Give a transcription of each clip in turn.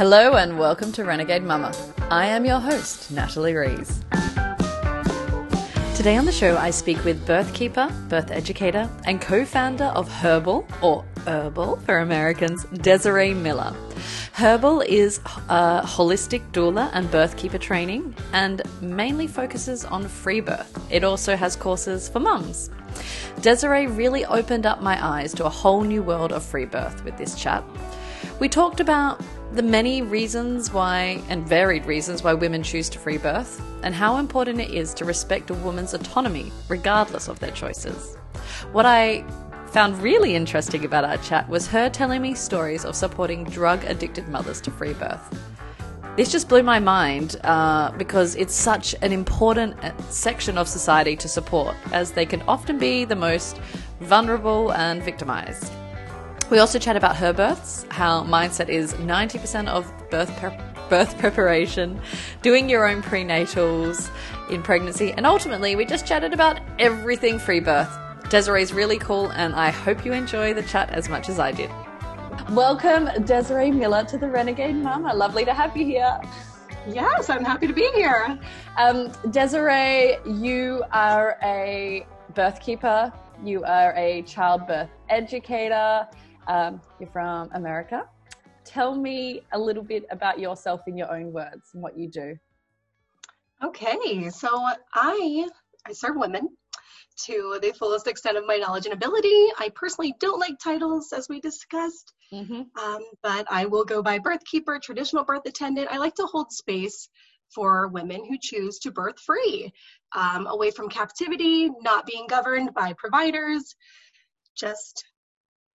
Hello and welcome to Renegade Mama. I am your host, Natalie Rees. Today on the show, I speak with birth keeper, birth educator, and co founder of Herbal, or Herbal for Americans, Desirae Miller. Herbal is a holistic doula and birth keeper training and mainly focuses on free birth. It also has courses for mums. Desirae really opened up my eyes to a whole new world of free birth with this chat. We talked about the many reasons why, and varied reasons why women choose to free birth, and how important it is to respect a woman's autonomy, regardless of their choices. What I found really interesting about our chat was her telling me stories of supporting drug addicted mothers to free birth. This just blew my mind uh, because it's such an important uh, section of society to support, as they can often be the most vulnerable and victimized. We also chat about her births, how mindset is 90% of birth birth preparation, doing your own prenatals in pregnancy, and ultimately we just chatted about everything free birth. Desirae's really cool, and I hope you enjoy the chat as much as I did. Welcome, Desirae Miller, to the Renegade Mama. Lovely to have you here. Yes, I'm happy to be here. Um, Desirae, you are a birth keeper, you are a childbirth educator, um, you're from America. Tell me a little bit about yourself in your own words and what you do. Okay, so I I serve women to the fullest extent of my knowledge and ability. I personally don't like titles, as we discussed, mm-hmm. um, but I will go by birth keeper, traditional birth attendant. I like to hold space for women who choose to birth free, um, away from captivity, not being governed by providers, just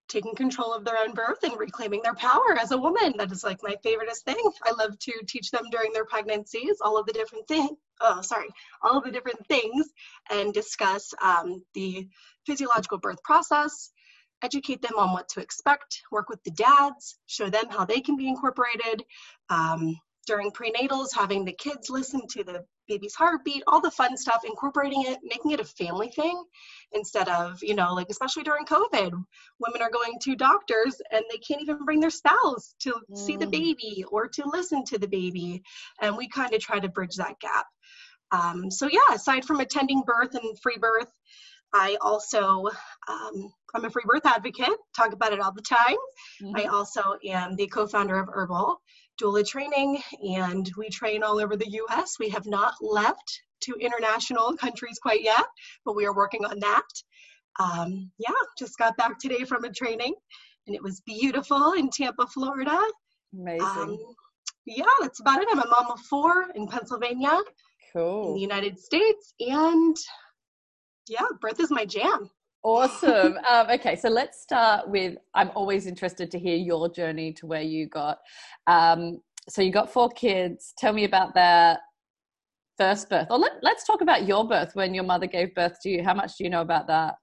taking control of their own birth and reclaiming their power as a woman. That is like my favoriteest thing. I love to teach them during their pregnancies all of the different things. Oh, sorry, all of the different things, and discuss um, the physiological birth process. Educate them on what to expect. Work with the dads. Show them how they can be incorporated. Um, during prenatals, having the kids listen to the baby's heartbeat, all the fun stuff, incorporating it, making it a family thing instead of, you know, like especially during COVID, women are going to doctors and they can't even bring their spouse to mm. see the mm. baby or to listen to the baby. And we kind of try to bridge that gap. Um, so, yeah, aside from attending birth and free birth, I also, um, I'm a free birth advocate, talk about it all the time. Mm-hmm. I also am the co founder of Herbal doula training, and we train all over the US. We have not left to international countries quite yet, but we are working on that. Um, yeah, just got back today from a training, and it was beautiful in Tampa, Florida. Amazing. Um, yeah, that's about it. I'm a mom of four in Pennsylvania, cool. in the United States, and yeah, birth is my jam. Awesome. Um, okay, so let's start with. I'm always interested to hear your journey to where you got. Um, so you got four kids. Tell me about their first birth. Or let, let's talk about your birth when your mother gave birth to you. How much do you know about that?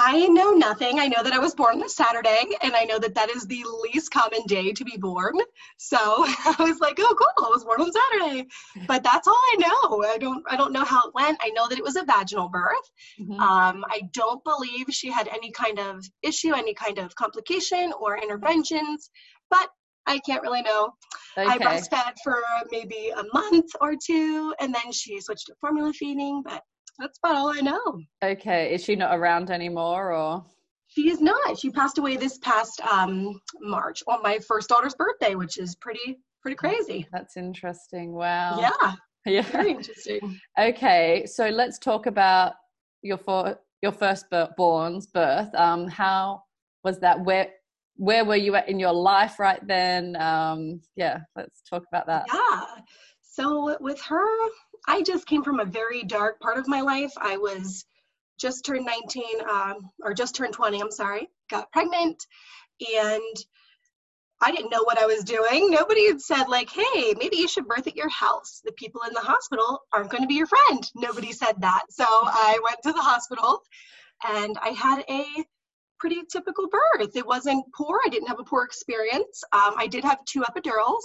I know nothing. I know that I was born on a Saturday, and I know that that is the least common day to be born. So I was like, "Oh, cool! I was born on Saturday." But that's all I know. I don't. I don't know how it went. I know that it was a vaginal birth. Mm-hmm. Um, I don't believe she had any kind of issue, any kind of complication or interventions. But I can't really know. Okay. I breastfed for maybe a month or two, and then she switched to formula feeding. But that's about all I know. Okay. Is she not around anymore or? She is not. She passed away this past um, March on my first daughter's birthday, which is pretty pretty crazy. That's interesting. Wow. Yeah. Yeah. Very interesting. okay, so let's talk about your for your first born's birth. Um, how was that? Where where were you at in your life right then? Um, yeah, let's talk about that. Yeah. So with her, I just came from a very dark part of my life. I was just turned 19, um, or just turned 20, I'm sorry, got pregnant, and I didn't know what I was doing. Nobody had said, like, hey, maybe you should birth at your house. The people in the hospital aren't going to be your friend. Nobody said that. So I went to the hospital and I had a pretty typical birth. It wasn't poor. I didn't have a poor experience. Um, I did have two epidurals.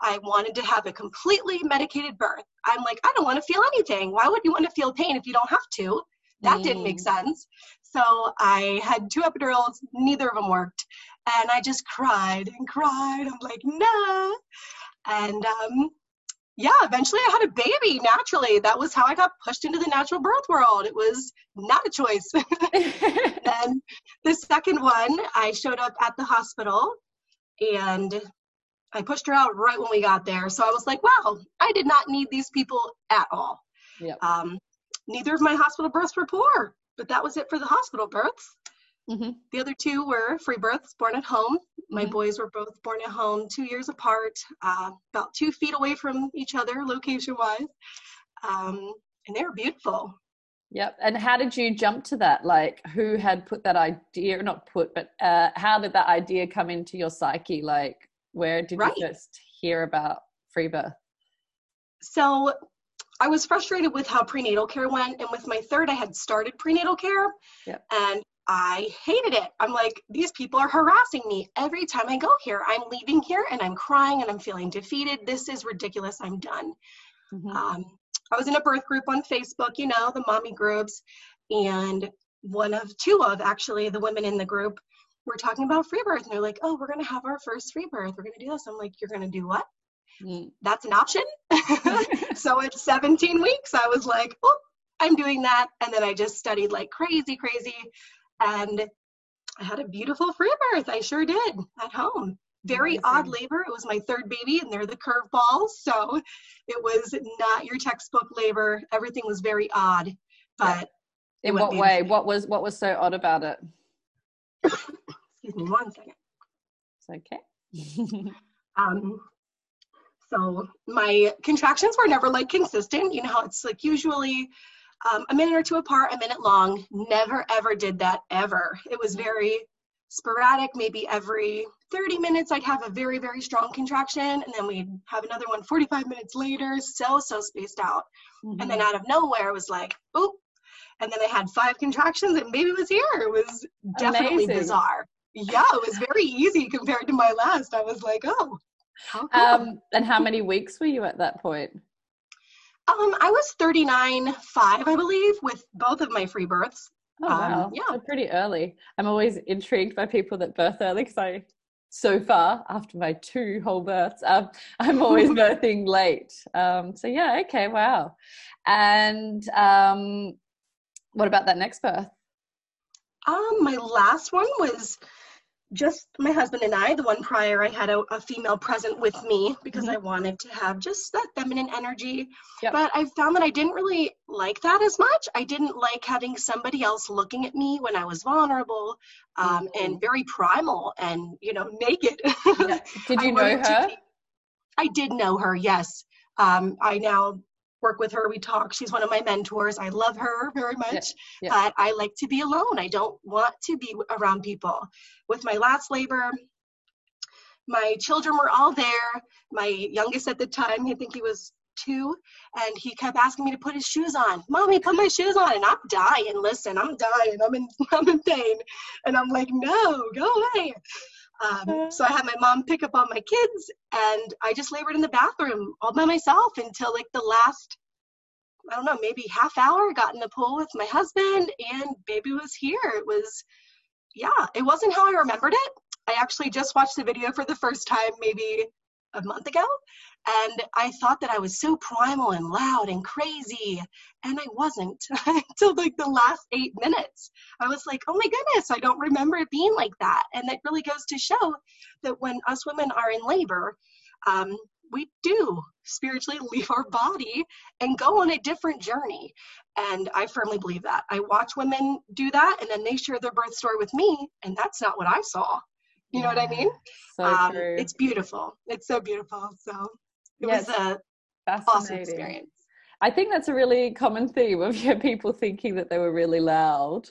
I wanted to have a completely medicated birth. I'm like, I don't want to feel anything. Why would you want to feel pain if you don't have to? That mm. didn't make mm. sense. So I had two epidurals, neither of them worked. And I just cried and cried. I'm like, no. And um, yeah, eventually I had a baby naturally. That was how I got pushed into the natural birth world. It was not a choice. then the second one, I showed up at the hospital and I pushed her out right when we got there. So I was like, wow, I did not need these people at all. Yep. Um, neither of my hospital births were poor, but that was it for the hospital births. Mm-hmm. The other two were free births, born at home. My mm-hmm. boys were both born at home, two years apart, uh, about two feet away from each other, location wise. Um, and they were beautiful. Yep. And how did you jump to that? Like, who had put that idea, not put, but uh, how did that idea come into your psyche? Like, where did right. you first hear about free birth? So, I was frustrated with how prenatal care went. And with my third, I had started prenatal care. Yep. And I hated it. I'm like, these people are harassing me every time I go here. I'm leaving here and I'm crying and I'm feeling defeated. This is ridiculous. I'm done. Mm-hmm. Um, I was in a birth group on Facebook, you know, the mommy groups, and one of two of actually the women in the group were talking about free birth. And they're like, oh, we're going to have our first free birth. We're going to do this. I'm like, you're going to do what? Mm. That's an option. so at 17 weeks, I was like, oh, I'm doing that. And then I just studied like crazy, crazy and I had a beautiful free birth. I sure did at home. Very Amazing. odd labor. It was my third baby, and they're the curveballs. So it was not your textbook labor. Everything was very odd. But in what way? What was what was so odd about it? Excuse me one second. It's okay. um, so my contractions were never like consistent. You know how it's like usually um, a minute or two apart, a minute long. Never ever did that ever. It was very sporadic, maybe every 30 minutes I'd have a very, very strong contraction, and then we'd have another one 45 minutes later, so, so spaced out. Mm-hmm. And then out of nowhere, it was like, oop. And then I had five contractions, and baby was here. It was definitely Amazing. bizarre. Yeah, it was very easy compared to my last. I was like, oh, how cool. Um, and how many weeks were you at that point? Um, I was 39, 5, I believe, with both of my free births. Oh, wow. Um, yeah. So pretty early. I'm always intrigued by people that birth early because I, so far, after my two whole births, um, I'm always birthing late. Um, so, yeah, okay, wow. And um, what about that next birth? Um, my last one was just my husband and I. The one prior, I had a, a female present with me because mm-hmm. I wanted to have just that feminine energy. Yep. But I found that I didn't really like that as much. I didn't like having somebody else looking at me when I was vulnerable um, mm-hmm. and very primal and, you know, naked. Yeah. Did you know her? I did know her, yes. Um, I now work with her. We talk. She's one of my mentors. I love her very much, yeah, yeah. but I like to be alone. I don't want to be around people. With my last labor, my children were all there. My youngest at the time, I think he was two, and he kept asking me to put his shoes on. Mommy, put my shoes on, and I'm dying. Listen, I'm dying. I'm in, I'm in pain, and I'm like, no, go away. Um, so I had my mom pick up all my kids, and I just labored in the bathroom all by myself until like the last, I don't know, maybe half hour. Got in the pool with my husband, and baby was here. It was, yeah, it wasn't how I remembered it. I actually just watched the video for the first time maybe a month ago, and I thought that I was so primal and loud and crazy, and I wasn't until like the last eight minutes. I was like, oh my goodness, I don't remember it being like that. And that really goes to show that when us women are in labor, um, we do spiritually leave our body and go on a different journey. And I firmly believe that. I watch women do that, and then they share their birth story with me, and that's not what I saw. You know what I mean? So um, true. It's beautiful. It's so beautiful. So it yes. was a awesome experience. I think that's a really common theme of yeah, people thinking that they were really loud,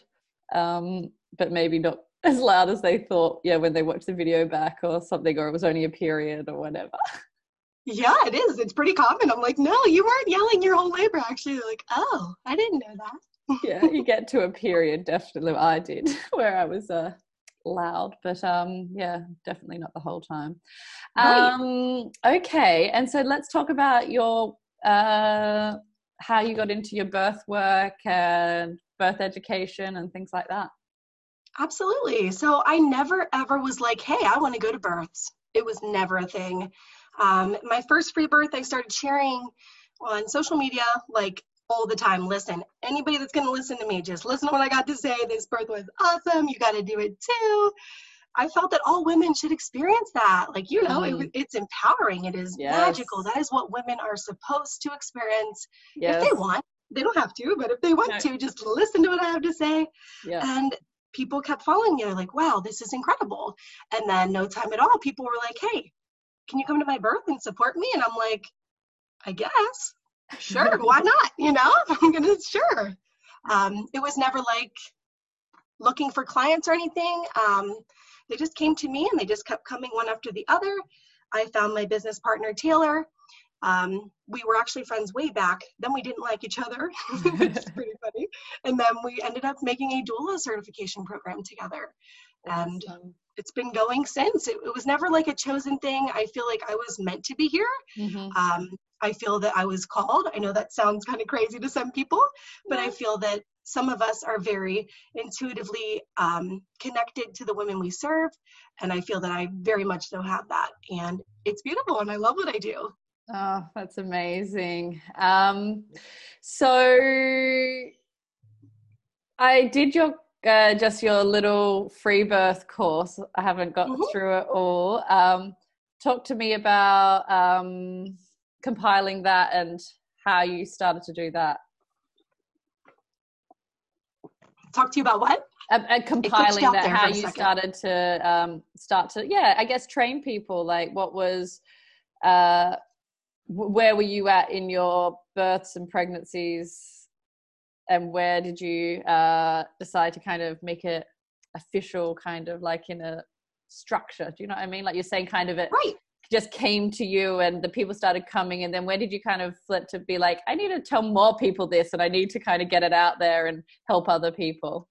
um, but maybe not as loud as they thought. Yeah, when they watched the video back or something, or it was only a period or whatever. Yeah, it is. It's pretty common. I'm like, no, you weren't yelling your whole labor. Actually, They're like, oh, I didn't know that. yeah, you get to a period. Definitely, I did, where I was uh, loud, but um, yeah, definitely not the whole time. Um, okay, and so let's talk about your uh, how you got into your birth work and birth education and things like that? Absolutely. So I never ever was like, hey, I want to go to births. It was never a thing. Um, my first free birth, I started sharing on social media like all the time. Listen, anybody that's going to listen to me, just listen to what I got to say. This birth was awesome. You got to do it too. I felt that all women should experience that. Like, you know, mm. it, it's empowering. It is yes. magical. That is what women are supposed to experience yes. if they want. They don't have to, but if they want to, just listen to what I have to say. Yeah. And people kept following me. They're like, wow, this is incredible. And then no time at all, people were like, hey, can you come to my birth and support me? And I'm like, I guess. Sure, why not? You know, I'm gonna sure. Um, it was never like looking for clients or anything. Um, they just came to me and they just kept coming one after the other. I found my business partner Taylor. Um, we were actually friends way back. Then we didn't like each other, which is pretty funny. And then we ended up making a doula certification program together. Awesome. And it's been going since. It, it, was never like a chosen thing. I feel like I was meant to be here. Mm-hmm. Um, I feel that I was called. I know that sounds kind of crazy to some people, but. I feel that some of us are very intuitively um, connected to the women we serve. And I feel that I very much so have that. And it's beautiful and I love what I do. Oh, that's amazing. Um, so I did your uh, just your little free birth course. I haven't got mm-hmm. through it all. Um, talk to me about um, compiling that and how you started to do that. Talk to you about what? Uh, uh, compiling that, how you started to um, start to, yeah, I guess train people. Like, what was, uh, where were you at in your births and pregnancies? And where did you uh, decide to kind of make it official kind of like in a structure? Do you know what i mean? Like you're saying kind of it right. just came to you and the people started coming. And then where did you kind of flip to be like i need to tell more people this and i need to kind of get it out there and help other people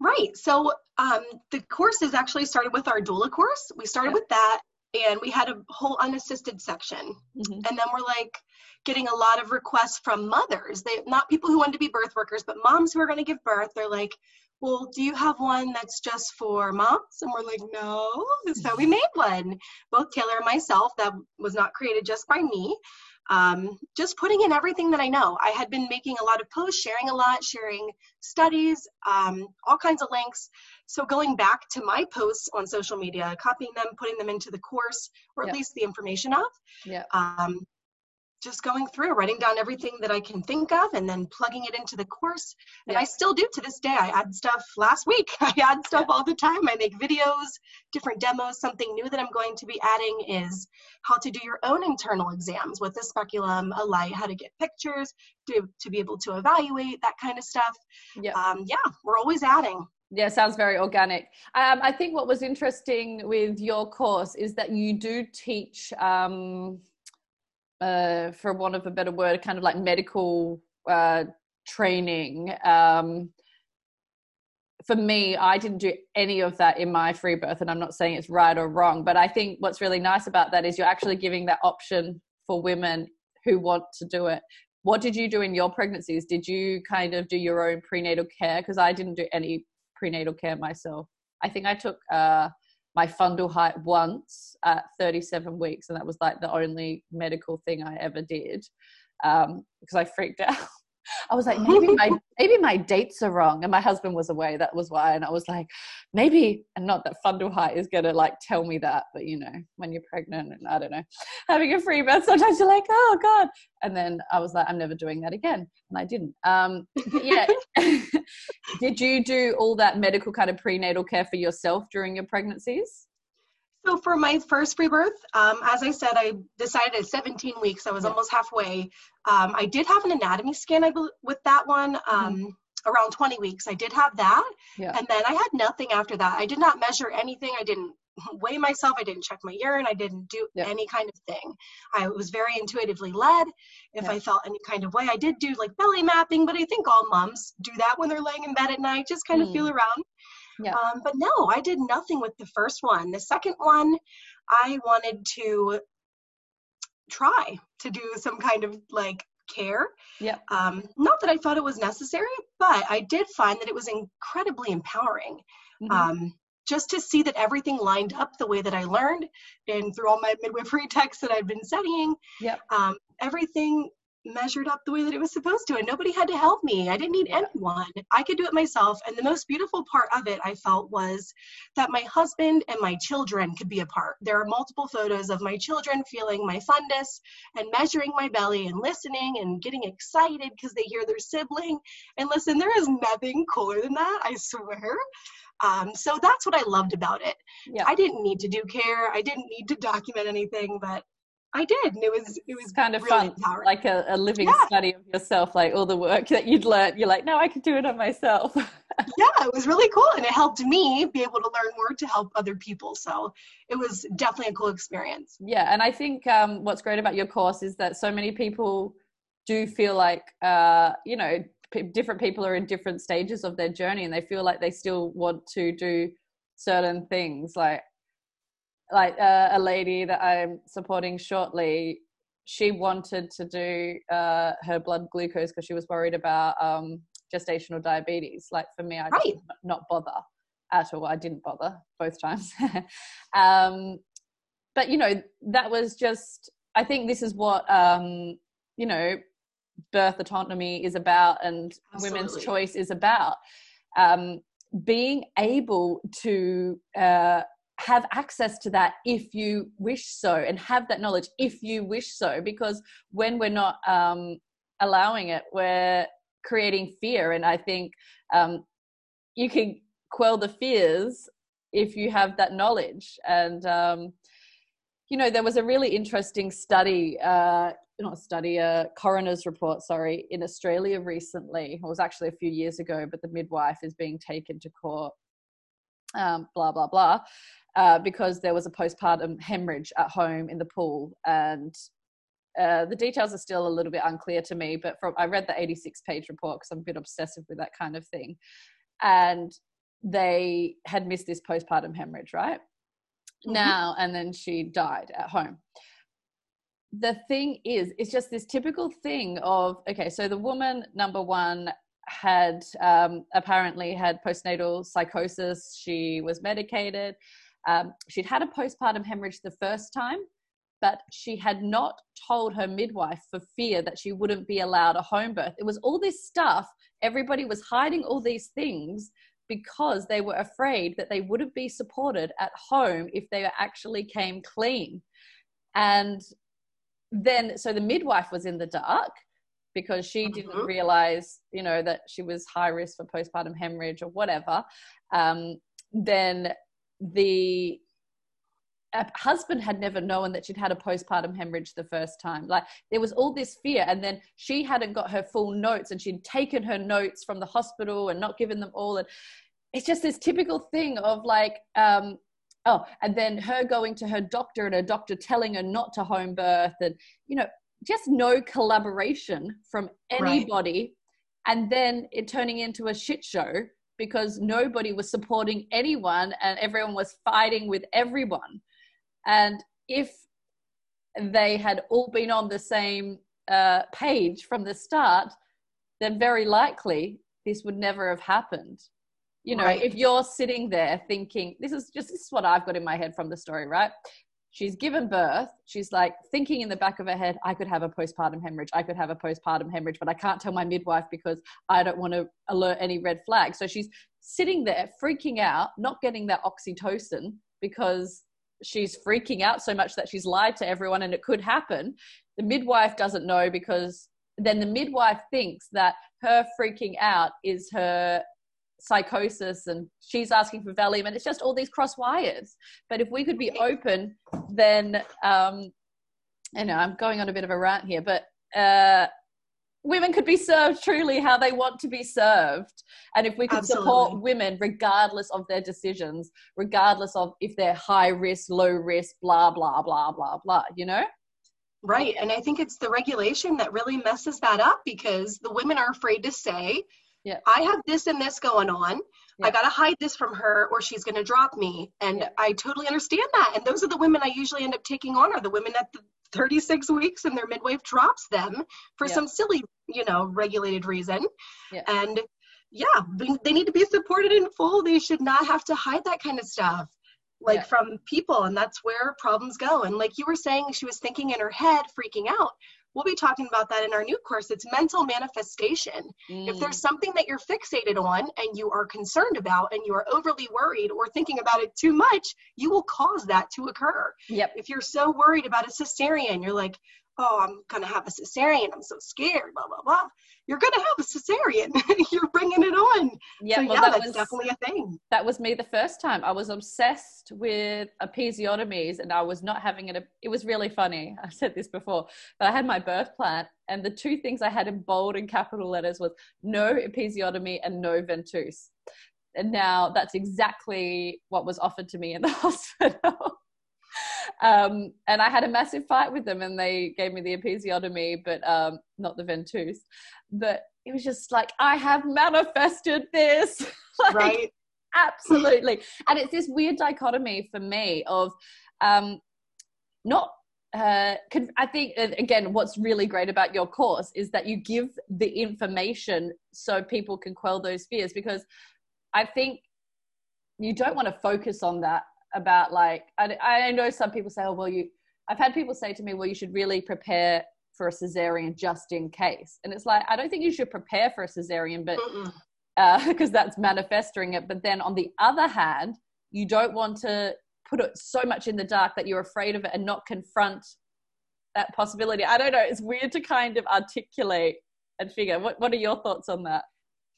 right. So um, the course is actually started with our doula course. We started yeah. with that and we had a whole unassisted section. Mm-hmm. and then we're like getting a lot of requests from mothers they not people who want to be birth workers but moms who are going to give birth they're like well do you have one that's just for moms and we're like no so we made one both taylor and myself that was not created just by me um, just putting in everything that I know. I had been making a lot of posts, sharing a lot, sharing studies, um, all kinds of links. So going back to my posts on social media, copying them, putting them into the course, or at least the information of. Yeah. Um, just going through, writing down everything that I can think of, and then plugging it into the course. And yeah. I still do to this day. I add stuff last week. I add stuff all the time. I make videos, different demos. Something new that I'm going to be adding is how to do your own internal exams with a speculum, a light, how to get pictures, to, to be able to evaluate that kind of stuff. Yeah. Um, yeah, we're always adding. Yeah, sounds very organic. Um, I think what was interesting with your course is that you do teach. Um, uh, for want of a better word, kind of like medical uh, training. Um, for me, I didn't do any of that in my free birth, and I'm not saying it's right or wrong, but I think what's really nice about that is you're actually giving that option for women who want to do it. What did you do in your pregnancies? Did you kind of do your own prenatal care? Because I didn't do any prenatal care myself. I think I took uh, my fundal height once at 37 weeks, and that was like the only medical thing I ever did um, because I freaked out. I was like, maybe my maybe my dates are wrong, and my husband was away. That was why, and I was like, maybe, and not that fundal height is gonna like tell me that, but you know, when you're pregnant and I don't know, having a free birth, sometimes you're like, oh god, and then I was like, I'm never doing that again, and I didn't. Um, yeah, did you do all that medical kind of prenatal care for yourself during your pregnancies? So for my first free birth, um, as I said, I decided at 17 weeks. I was yeah. almost halfway. Um, I did have an anatomy scan I be- with that one um, mm-hmm. around 20 weeks. I did have that, yeah. and then I had nothing after that. I did not measure anything. I didn't weigh myself. I didn't check my urine. I didn't do yeah. any kind of thing. I was very intuitively led. If I felt any kind of way, I did do like belly mapping, but I think all moms do that when they're laying in bed at night. Just kind of mm. feel around. Yeah. Um, but no, I did nothing with the first one. The second one, I wanted to try to do some kind of like care. Yeah. Um, not that I thought it was necessary, but I did find that it was incredibly empowering. Mm-hmm. Um, just to see that everything lined up the way that I learned and through all my midwifery texts that I've been studying. Yep. Um, everything measured up the way that it was supposed to and nobody had to help me i didn't need anyone i could do it myself and the most beautiful part of it i felt was that my husband and my children could be a part there are multiple photos of my children feeling my fundus and measuring my belly and listening and getting excited because they hear their sibling and listen there is nothing cooler than that i swear um, so that's what I loved about it. Yeah. I didn't need to do care. I didn't need to document anything, but I did, and it was it was kind of really fun, empowering. like a, a living yeah. study of yourself, like all the work that you'd learned. You're like, no, I could do it on myself. yeah, it was really cool, and it helped me be able to learn more to help other people. So it was definitely a cool experience. Yeah, and I think um, what's great about your course is that so many people do feel like uh, you know p- different people are in different stages of their journey, and they feel like they still want to do certain things, like like uh, a lady that I'm supporting shortly, she wanted to do uh, her blood glucose because she was worried about um, gestational diabetes. Like for me, I right. did not bother at all. I didn't bother both times. um, but you know, that was just. I think this is what um, you know, birth autonomy is about, and Absolutely. women's choice is about. Um, being able to uh, have access to that if you wish so and have that knowledge if you wish so because when we're not um, allowing it we're creating fear. And i think um, you can quell the fears if you have that knowledge. And um, you know there was a really interesting study uh, not a study a coroner's report sorry in australia recently. It was actually a few years ago but the midwife is being taken to court. Um, blah blah blah uh, because there was a postpartum hemorrhage at home in the pool. And uh, the details are still a little bit unclear to me but from i read the 86 page report because i'm a bit obsessive with that kind of thing. And they had missed this postpartum hemorrhage right? Mm-hmm. now and then she died at home. The thing is it's just this typical thing of okay so the woman number one had um, apparently had postnatal psychosis. She was medicated um, she'd had a postpartum hemorrhage the first time, but she had not told her midwife for fear that she wouldn't be allowed a home birth. It was all this stuff. Everybody was hiding all these things because they were afraid that they wouldn't be supported at home if they actually came clean. And then, so the midwife was in the dark because she didn't mm-hmm. realize, you know, that she was high risk for postpartum hemorrhage or whatever. Um, then the husband had never known that she'd had a postpartum hemorrhage the first time. Like there was all this fear, and then she hadn't got her full notes, and she'd taken her notes from the hospital and not given them all. And it's just this typical thing of like, um, oh, and then her going to her doctor and her doctor telling her not to home birth, and you know, just no collaboration from anybody, right. and then it turning into a shit show because nobody was supporting anyone and everyone was fighting with everyone. And if they had all been on the same uh, page from the start, then very likely this would never have happened. You know, right. if you're sitting there thinking, this is just this is what I've got in my head from the story, right? She's given birth. She's like thinking in the back of her head i could have a postpartum hemorrhage. I could have a postpartum hemorrhage but i can't tell my midwife because i don't want to alert any red flags. So she's sitting there freaking out not getting that oxytocin because she's freaking out so much that she's lied to everyone and it could happen. The midwife doesn't know because then the midwife thinks that her freaking out is her psychosis and she's asking for Valium and it's just all these cross wires. But if we could be open, then, um, you know, I'm going on a bit of a rant here, but uh, women could be served truly how they want to be served. And if we could Absolutely. support women regardless of their decisions, regardless of if they're high risk, low risk, blah, blah, blah, blah, blah, you know? Right. And I think it's the regulation that really messes that up because the women are afraid to say, yeah. I have this and this going on. Yeah. I got to hide this from her or she's going to drop me. And yeah. I totally understand that. And those are the women I usually end up taking on are the women at the 36 weeks and their midwife drops them for some silly, you know, regulated reason. Yeah. And yeah, they need to be supported in full. They should not have to hide that kind of stuff like yeah. from people and that's where problems go and like you were saying she was thinking in her head freaking out we'll be talking about that in our new course it's mental manifestation mm. if there's mm. something that you're fixated on and you are concerned about and you are overly worried or thinking about it too much you will cause that to occur yep if you're so worried about a cesarean you're like oh, I'm going to have a cesarean. I'm so scared, blah, blah, blah. You're going to have a cesarean. You're bringing it on. Yeah, so, well, yeah that that's was, definitely a thing. That was me the first time. I was obsessed with episiotomies and I was not having it. It was really funny. I've said this before, but I had my birth plan and the two things I had in bold and capital letters was no episiotomy and no ventouse. And now that's exactly what was offered to me in the hospital um, and I had a massive fight with them, and they gave me the episiotomy, but um, not the ventouse. But it was just like I have manifested this, like, right? Absolutely, and it's this weird dichotomy for me of um, not uh, I think again, what's really great about your course is that you give the information so people can quell those fears. Because I think you don't want to focus on that about like I, I know some people say oh well you i've had people say to me well you should really prepare for a cesarean just in case. And it's like i don't think you should prepare for a cesarean but because uh, that's manifesting it. But then on the other hand you don't want to put it so much in the dark that you're afraid of it and not confront that possibility. I don't know. It's weird to kind of articulate and figure. What, what are your thoughts on that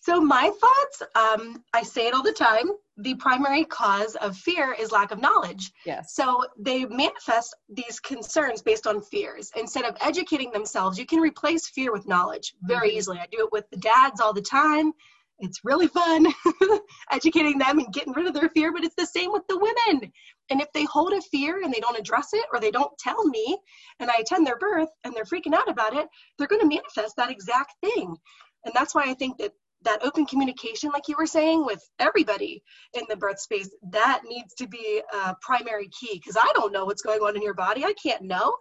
so my thoughts, um, I say it all the time. The primary cause of fear is lack of knowledge. Yes. So they manifest these concerns based on fears. Instead of educating themselves, you can replace fear with knowledge very mm-hmm. easily. I do it with the dads all the time. It's really fun educating them and getting rid of their fear, but it's the same with the women. And if they hold a fear and they don't address it or they don't tell me and I attend their birth and they're freaking out about it, they're going to manifest that exact thing. And that's why I think that that open communication, like you were saying, with everybody in the birth space, that needs to be a primary key because I don't know what's going on in your body. I can't know.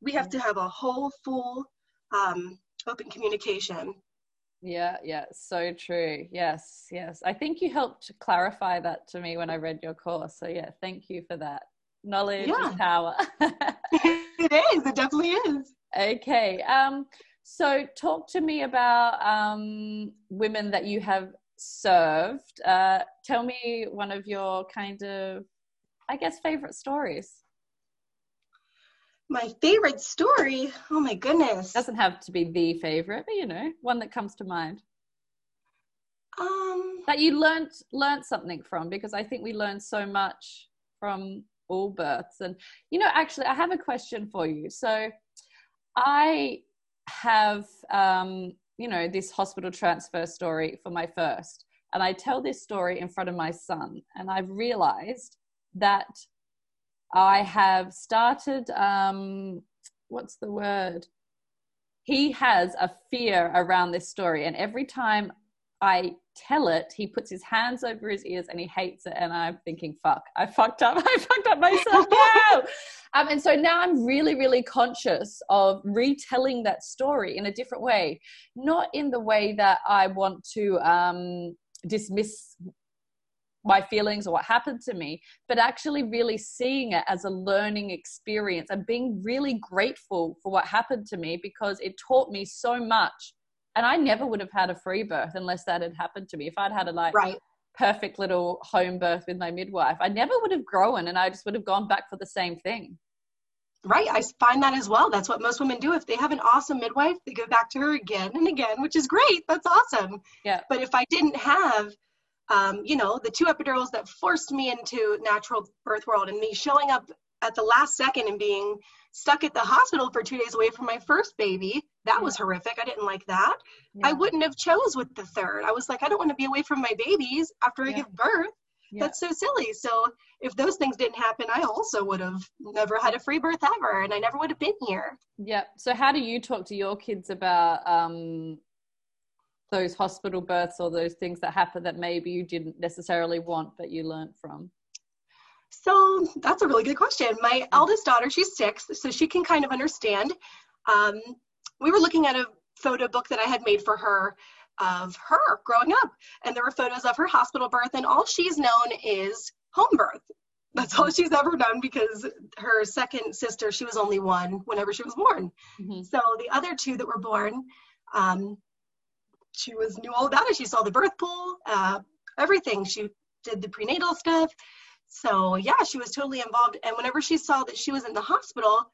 We have to have a whole, full, um, open communication. Yeah, yeah, so true. Yes, yes. I think you helped clarify that to me when I read your course. So, yeah, thank you for that. Knowledge yeah. is power. it is, it definitely is. Okay. Um, so, talk to me about um, women that you have served. Uh, tell me one of your kind of, I guess, favorite stories. My favorite story? Oh my goodness. Doesn't have to be the favorite, but you know, one that comes to mind. Um, that you learned learned something from because I think we learn so much from all births. And you know, actually, I have a question for you. So, I have um, you know this hospital transfer story for my first. And i tell this story in front of my son. And i've realized that i have started um, what's the word? He has a fear around this story. And every time i tell it, he puts his hands over his ears and he hates it. And I'm thinking, fuck, I fucked up. I fucked up myself um, and so now I'm really, really conscious of retelling that story in a different way, not in the way that I want to um, dismiss my feelings or what happened to me, but actually really seeing it as a learning experience and being really grateful for what happened to me because it taught me so much and I never would have had a free birth unless that had happened to me. If I'd had a like right. perfect little home birth with my midwife, I never would have grown and I just would have gone back for the same thing. Right. I find that as well. That's what most women do. If they have an awesome midwife, they go back to her again and again, which is great. That's awesome. Yeah. But if I didn't have um, you know, the two epidurals that forced me into natural birth world and me showing up at the last second and being stuck at the hospital for two days away from my first baby. That was horrific. I didn't like that. Yeah. i wouldn't have chose with the third. I was like i don't want to be away from my babies after i give birth. Yeah. that's so silly. So if those things didn't happen i also would have never had a free birth ever and i never would have been here. Yeah. So how do you talk to your kids about um those hospital births or those things that happen that maybe you didn't necessarily want but you learned from So that's a really good question. My eldest daughter, she's six, so she can kind of understand. Um, we were looking at a photo book that I had made for her of her growing up, and there were photos of her hospital birth, and all she's known is home birth. That's all she's ever done because her second sister, she was only one whenever she was born. Mm-hmm. So the other two that were born, um, she was knew all about it. She saw the birth pool, uh, everything. She did the prenatal stuff. So yeah, she was totally involved. And whenever she saw that she was in the hospital,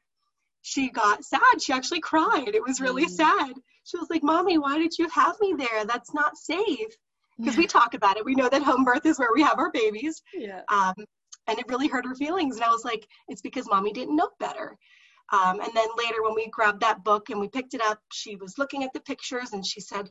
she got sad. She actually cried. It was really mm. sad. She was like, Mommy, why did you have me there? That's not safe. Because we talk about it. We know that home birth is where we have our babies. Yeah. Um, and it really hurt her feelings. And I was like, it's because mommy didn't know better. Um, and then later, when we grabbed that book and we picked it up, she was looking at the pictures and she said,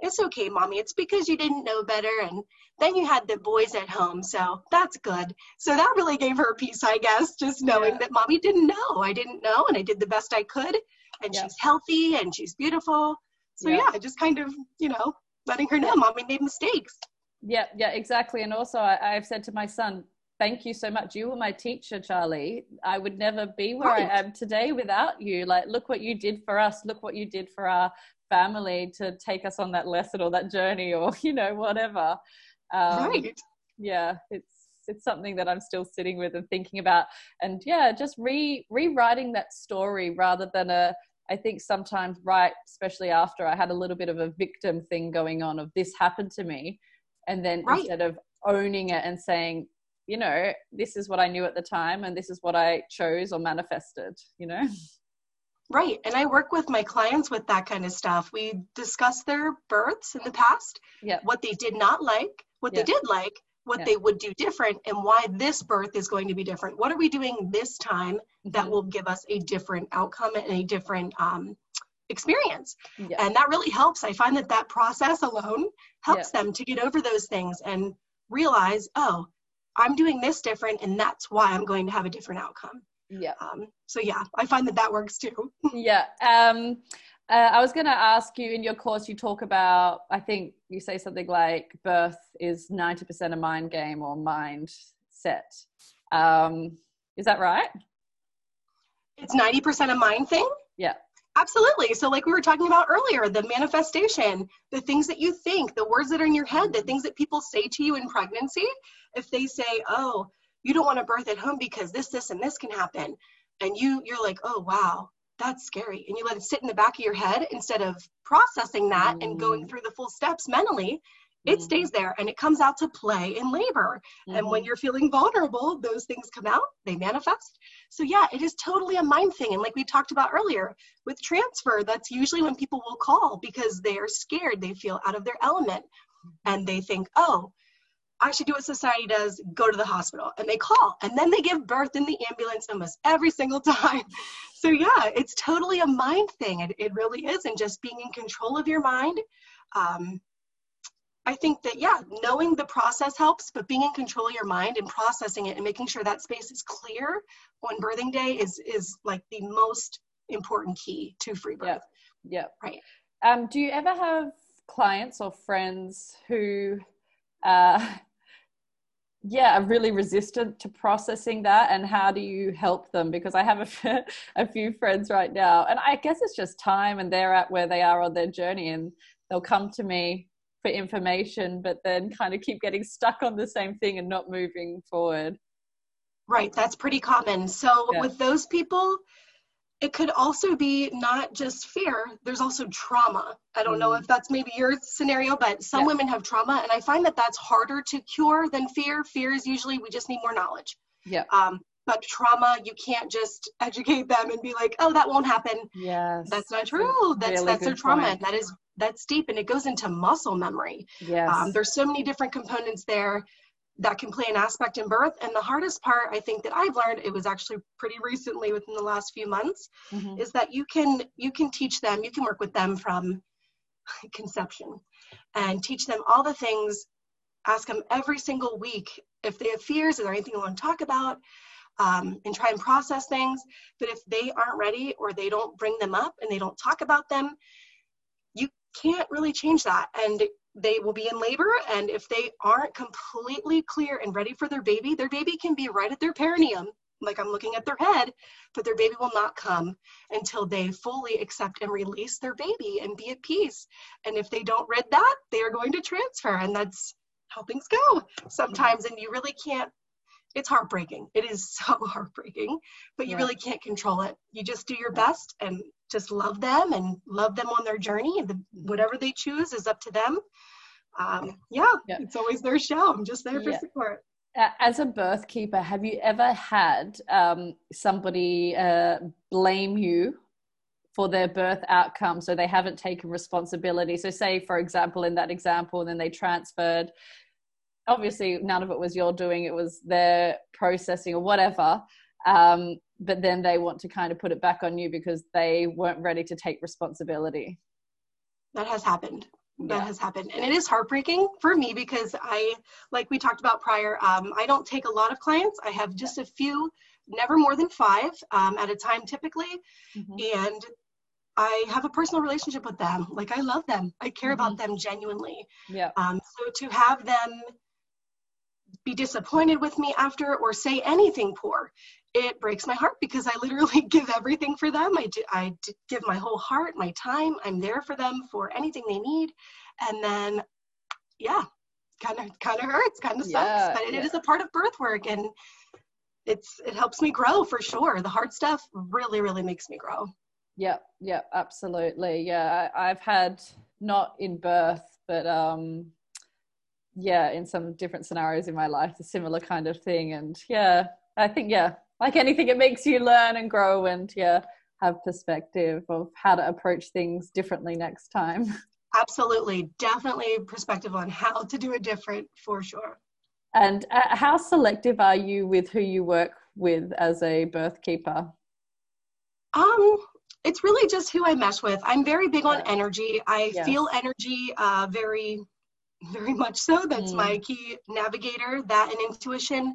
it's okay, mommy. It's because you didn't know better. And then you had the boys at home. So that's good. So that really gave her peace, I guess, just knowing yeah. that mommy didn't know. I didn't know. And I did the best I could. And yeah. she's healthy and she's beautiful. So yeah. yeah, just kind of, you know, letting her know mommy made mistakes. Yeah, yeah, exactly. And also, I, have said to my son, thank you so much. You were my teacher, Charlie. I would never be where right. I am today without you. Like, look what you did for us. Look what you did for our family to take us on that lesson or that journey or you know whatever. Um, right. yeah it's it's something that i'm still sitting with and thinking about. And yeah just re rewriting that story rather than a i think sometimes right especially after i had a little bit of a victim thing going on of this happened to me. And then right. instead of owning it and saying you know this is what i knew at the time and this is what i chose or manifested you know Right. And I work with my clients with that kind of stuff. We discuss their births in the past, yeah. what they did not like, what yeah. they did like, what yeah. they would do different, and why this birth is going to be different. What are we doing this time that mm-hmm. will give us a different outcome and a different um, experience? And that really helps. I find that that process alone helps them to get over those things and realize, oh, I'm doing this different, and that's why I'm going to have a different outcome. Yeah. Um, so yeah, I find that that works too. yeah. Um, uh, I was going to ask you in your course, you talk about, I think you say something like birth is 90% a mind game or mind set. Um, is that right? It's 90% a mind thing? Yeah. Absolutely. So, like we were talking about earlier, the manifestation, the things that you think, the words that are in your head, the things that people say to you in pregnancy, if they say, oh, you don't want to birth at home because this, this, and this can happen. And you, you're like, oh, wow, that's scary. And you let it sit in the back of your head instead of processing that mm. and going mm. through the full steps mentally. It mm. stays there and it comes out to play in labor. Mm-hmm. And when mm-hmm. you're feeling vulnerable, those things come out, they manifest. So, yeah, it is totally a mind thing. And like we talked about earlier with transfer, that's usually when people will call because they are scared, they feel out of their element, mm-hmm. and they think, oh, I should do what society does, go to the hospital. And they call and then they give birth in the ambulance almost every single time. So, yeah, it's totally a mind thing. It, it really is. And just being in control of your mind. Um, I think that, yeah, knowing the process helps, but being in control of your mind and processing it and making sure that space is clear on birthing day is, is like the most important key to free birth. Yeah. yeah. Right. Um, do you ever have clients or friends who uh, yeah, are really resistant to processing that. And how do you help them? Because I have a, a few friends right now, and I guess it's just time, and they're at where they are on their journey, and they'll come to me for information, but then kind of keep getting stuck on the same thing and not moving forward. Right, that's pretty common. So, yeah. with those people, it could also be not just fear there's also trauma. I don't mm. know if that's maybe your scenario but some yeah. women have trauma and i find that that's harder to cure than fear. Fear is usually we just need more knowledge. Yeah. Um, but trauma you can't just educate them and be like oh that won't happen. Yes. That's not true. That's really that's their trauma point. that is that's deep and it goes into muscle memory. Yes. Um, there's so many different components there that can play an aspect in birth. And the hardest part, I think, that I've learned, it was actually pretty recently within the last few months, mm-hmm. is that you can you can teach them, you can work with them from conception and teach them all the things, ask them every single week if they have fears, is there anything they want to talk about? Um, and try and process things. But if they aren't ready or they don't bring them up and they don't talk about them, you can't really change that. And they will be in labor and if they aren't completely clear and ready for their baby their baby can be right at their perineum like i'm looking at their head but their baby will not come until they fully accept and release their baby and be at peace. And if they don't read that they are going to transfer and that's how things go sometimes and you really can't it's heartbreaking. It is so heartbreaking but you yeah. really can't control it. You just do your best and just love them and love them on their journey. And the, whatever they choose is up to them. Um, yeah, yeah, it's always their show. I'm just there for yeah. support. As a birth keeper have you ever had um, somebody uh, blame you for their birth outcome so they haven't taken responsibility? So say for example in that example and then they transferred obviously none of it was your doing it was their processing or whatever um, but then they want to kind of put it back on you because they weren't ready to take responsibility. That has happened. That has happened. And it is heartbreaking for me because i like we talked about prior um, i don't take a lot of clients. I have just a few never more than five um, at a time typically. Mm-hmm. and i have a personal relationship with them. Like i love them. I care mm-hmm. about them genuinely. Yeah. Um, so to have them be disappointed with me after or say anything poor it breaks my heart because I literally give everything for them. I do, I give my whole heart, my time. I'm there for them for anything they need. And then, yeah, kind of kind of hurts, kind of yeah, sucks, but it, yeah. it is a part of birth work, and it's it helps me grow for sure. The hard stuff really, really makes me grow. Yeah, yeah, absolutely. Yeah, I, I've had not in birth, but um, yeah, in some different scenarios in my life, a similar kind of thing, and yeah, I think yeah, like anything, it makes you learn and grow and yeah, have perspective of how to approach things differently next time. Absolutely, definitely perspective on how to do it different for sure. And uh, how selective are you with who you work with as a birth keeper? Um, it's really just who I mesh with. I'm very big on energy. I yes. feel energy uh, very, very much so. That's mm. my key navigator. That and intuition.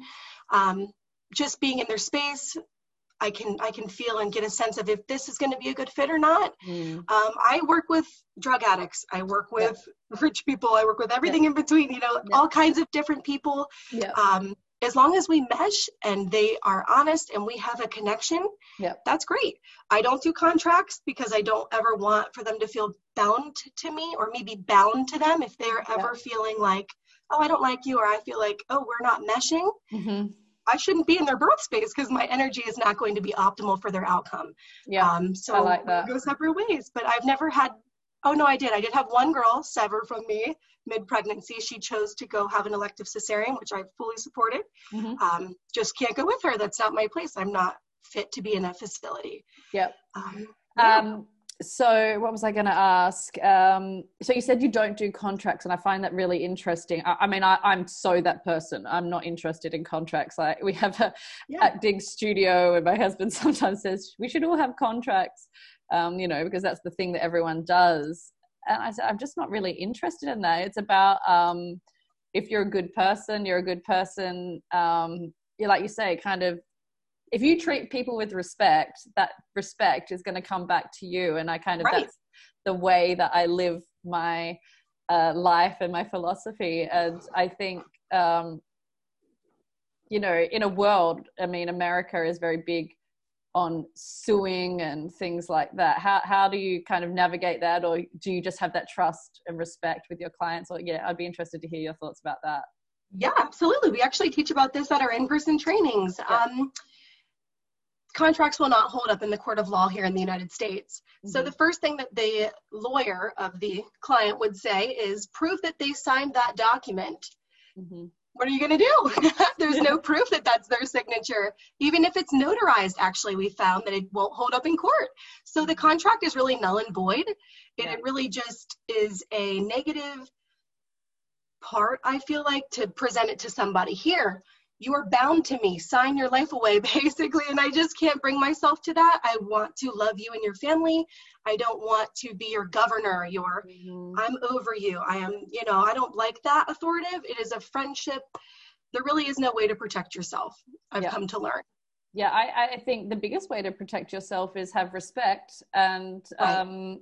Um, just being in their space i can i can feel and get a sense of if this is going to be a good fit or not mm. um, i work with drug addicts i work with yeah. rich people i work with everything yeah. in between you know yeah. all kinds of different people um, as long as we mesh and they are honest and we have a connection yeah, that's great i don't do contracts because i don't ever want for them to feel bound to me or maybe bound to them if they're ever feeling like oh i don't like you or i feel like oh we're not meshing mm-hmm. I shouldn't be in their birth space because my energy is not going to be optimal for their outcome. Yeah. Um, so I like that. go separate ways. But I've never had, oh no, I did. I did have one girl severed from me mid pregnancy. She chose to go have an elective cesarean, which I fully supported. Mm-hmm. Um, just can't go with her. That's not my place. I'm not fit to be in a facility. Yep. Um, yeah. um so what was i going to ask um, so you said you don't do contracts and i find that really interesting i, I mean I, am so that person i'm not interested in contracts Like we have a yeah. acting studio and my husband sometimes says we should all have contracts um, you know because that's the thing that everyone does and i said i'm just not really interested in that it's about um, if you're a good person you're a good person um, you like you say kind of if you treat people with respect, that respect is going to come back to you. And I kind of, right. that's the way that I live my uh, life and my philosophy. And I think, um, you know, in a world, I mean, America is very big on suing and things like that. How, how do you kind of navigate that? Or do you just have that trust and respect with your clients? Or yeah, I'd be interested to hear your thoughts about that. Yeah, absolutely. We actually teach about this at our in-person trainings. Yeah. Um, contracts will not hold up in the court of law here in the United States. Mm-hmm. So the first thing that the lawyer of the client would say is proof that they signed that document. Mm-hmm. What are you going to do? There's no proof that that's their signature. Even if it's notarized, actually, we found that it won't hold up in court. So the mm-hmm. contract is really null and void. Yeah. It really just is a negative part, I feel like, to present it to somebody. Here, you are bound to me. Sign your life away basically. And i just can't bring myself to that. I want to love you and your family. I don't want to be your governor your mm-hmm. i'm over you. I am you know i don't like that authoritative. It is a friendship. There really is no way to protect yourself i've yeah. come to learn. Yeah I, I think the biggest way to protect yourself is have respect and right. um,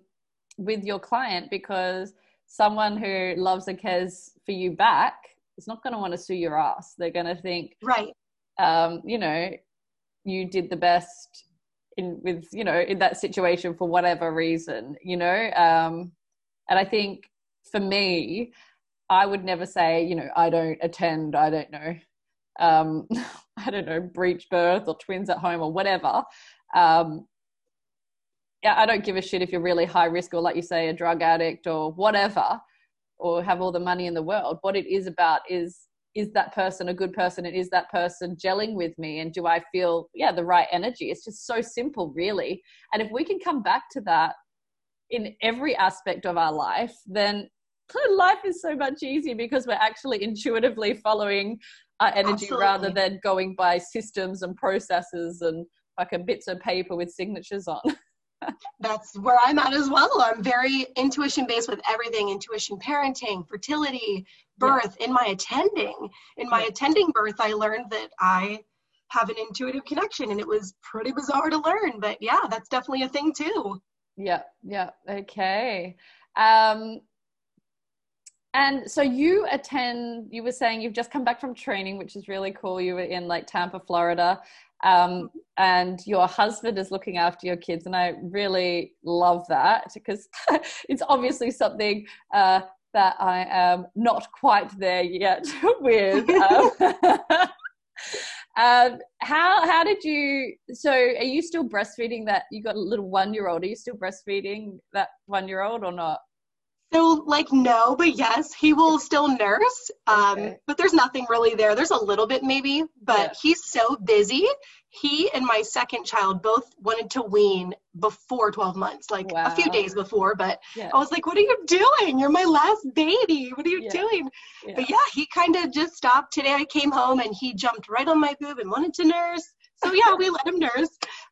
with your client because someone who loves and cares for you back is not going to want to sue your ass. They're going to think, right, um, you know, you did the best in with you know in that situation for whatever reason, you know. Um, and I think for me, I would never say, you know, I don't attend, I don't know, um, I don't know, breech birth or twins at home or whatever. Um, yeah, I don't give a shit if you're really high risk or, like you say, a drug addict or whatever, or have all the money in the world. What it is about is is that person a good person and is that person gelling with me and do i feel yeah the right energy it's just so simple really and if we can come back to that in every aspect of our life then life is so much easier because we're actually intuitively following our energy Absolutely. rather than going by systems and processes and like a bits of paper with signatures on that's where I'm at as well. I'm very intuition based with everything intuition, parenting, fertility, birth. Yeah. In my attending, in my yeah. attending birth, I learned that I have an intuitive connection and it was pretty bizarre to learn. But yeah, that's definitely a thing too. Yeah, yeah. Okay. Um, and so you attend, you were saying you've just come back from training, which is really cool. You were in like Tampa, Florida um, and your husband is looking after your kids and i really love that because it's obviously something uh, that i am not quite there yet with um, um, how how did you so are you still breastfeeding that you got a little one year old are you still breastfeeding that one year old or not so, like, no, but yes, he will still nurse. Um, okay. But there's nothing really there. There's a little bit maybe, but yeah. he's so busy. He and my second child both wanted to wean before 12 months, like wow. a few days before. But yeah. I was like, what are you doing? You're my last baby. What are you yeah. doing? But yeah, he kind of just stopped. Today I came home and he jumped right on my boob and wanted to nurse. So, yeah, we let him nurse,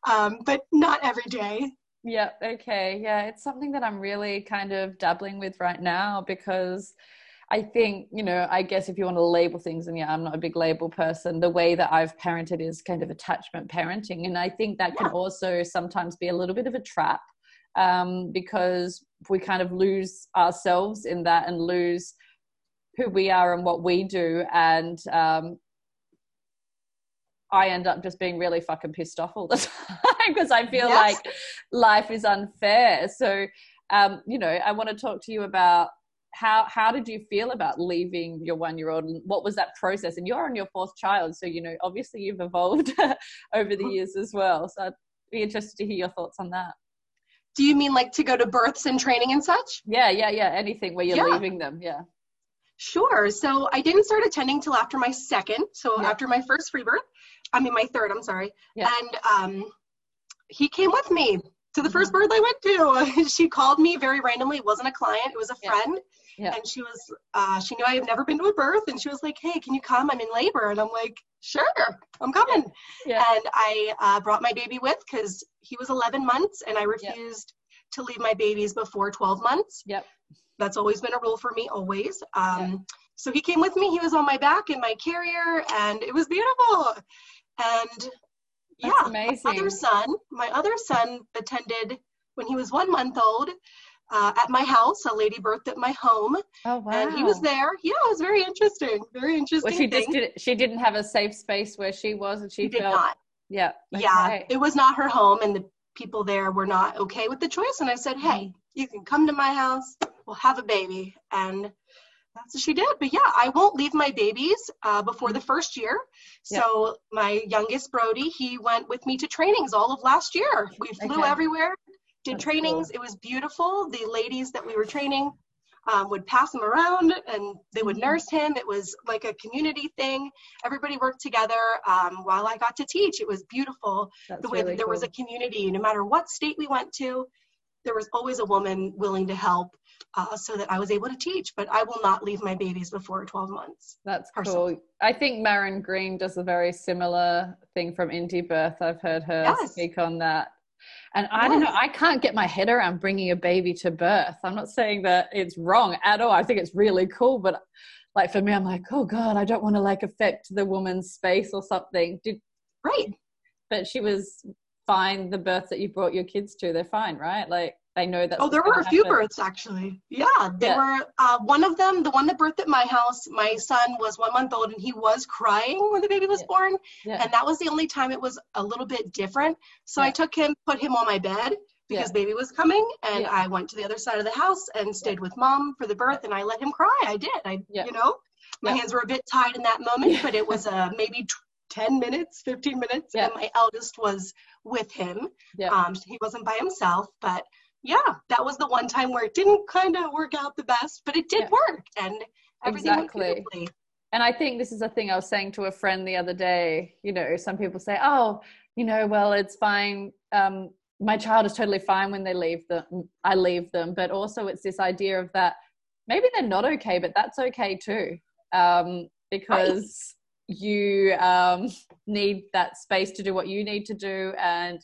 um, but not every day. Yeah, okay. Yeah, it's something that I'm really kind of dabbling with right now because I think, you know, I guess if you want to label things, and yeah, I'm not a big label person, the way that I've parented is kind of attachment parenting. And I think that can also sometimes be a little bit of a trap um, because we kind of lose ourselves in that and lose who we are and what we do. And um, I end up just being really fucking pissed off all the time because I feel yes. like life is unfair. So, um, you know, I want to talk to you about how how did you feel about leaving your one year old and what was that process? And you're on your fourth child, so you know, obviously you've evolved over the years as well. So I'd be interested to hear your thoughts on that. Do you mean like to go to births and training and such? Yeah, yeah, yeah. Anything where you're yeah. leaving them, yeah. Sure. So I didn't start attending till after my second. So yeah. after my first free birth, I mean my third. I'm sorry. Yeah. And um, he came with me to the first mm-hmm. birth I went to. she called me very randomly. It wasn't a client. It was a friend. Yeah. And she was, uh, she knew I had never been to a birth, and she was like, "Hey, can you come? I'm in labor." And I'm like, "Sure, I'm coming." Yeah. And I uh, brought my baby with because he was 11 months, and I refused to leave my babies before 12 months. Yep. That's always been a rule for me, always. Um, So he came with me. He was on my back in my carrier, and it was beautiful. And yeah, amazing. my other son, my other son attended when he was one month old. Uh, at my house, a lady birthed at my home. Oh wow! And he was there. Yeah, it was very interesting. Very interesting. Well, she just did, she didn't have a safe space where she was, and she, she felt, did not. Yeah. Okay. Yeah, it was not her home, and the people there were not okay with the choice. And I said, hey, you can come to my house. We'll have a baby. And that's what she did. But yeah, I won't leave my babies uh, before the first year. So my youngest Brody, he went with me to trainings all of last year. We flew okay. everywhere, did that's trainings. Cool. It was beautiful. The ladies that we were training um, would pass him around and they would mm-hmm. nurse him. It was like a community thing. Everybody worked together um, while I got to teach. It was beautiful That's the way really that there cool. was a community. No matter what state we went to, there was always a woman willing to help uh, so that I was able to teach. But I will not leave my babies before 12 months. That's personally. cool. I think Maryn Green does a very similar thing from Indie Birth. I've heard her yes. speak on that and I yes. don't know, I can't get my head around bringing a baby to birth. I'm not saying that it's wrong at all. I think it's really cool, but like for me, I'm like, oh God, I don't want to like affect the woman's space or something. Did, right. But she was fine. The birth that you brought your kids to, they're fine, right? Like, they know that. Oh, there were a few births actually. Yeah, there yeah. were uh, one of them, the one that birthed at my house. My son was one month old and he was crying when the baby was yeah. born, yeah. and that was the only time it was a little bit different. So I took him, put him on my bed because baby was coming, and I went to the other side of the house and stayed with mom for the birth, and I let him cry. I did. I, you know, my hands were a bit tied in that moment, but it was a maybe 10 minutes, 15 minutes. Yeah. And my eldest was with him. Yeah. Um, he wasn't by himself, but yeah, that was the one time where it didn't kind of work out the best, but it did yeah. work. And everything exactly. And I think this is a thing I was saying to a friend the other day. You know, some people say, oh, you know, well, it's fine. Um, my child is totally fine when they leave them. I leave them. But also, it's this idea of that maybe they're not okay, but that's okay too. Um, because you um, need that space to do what you need to do and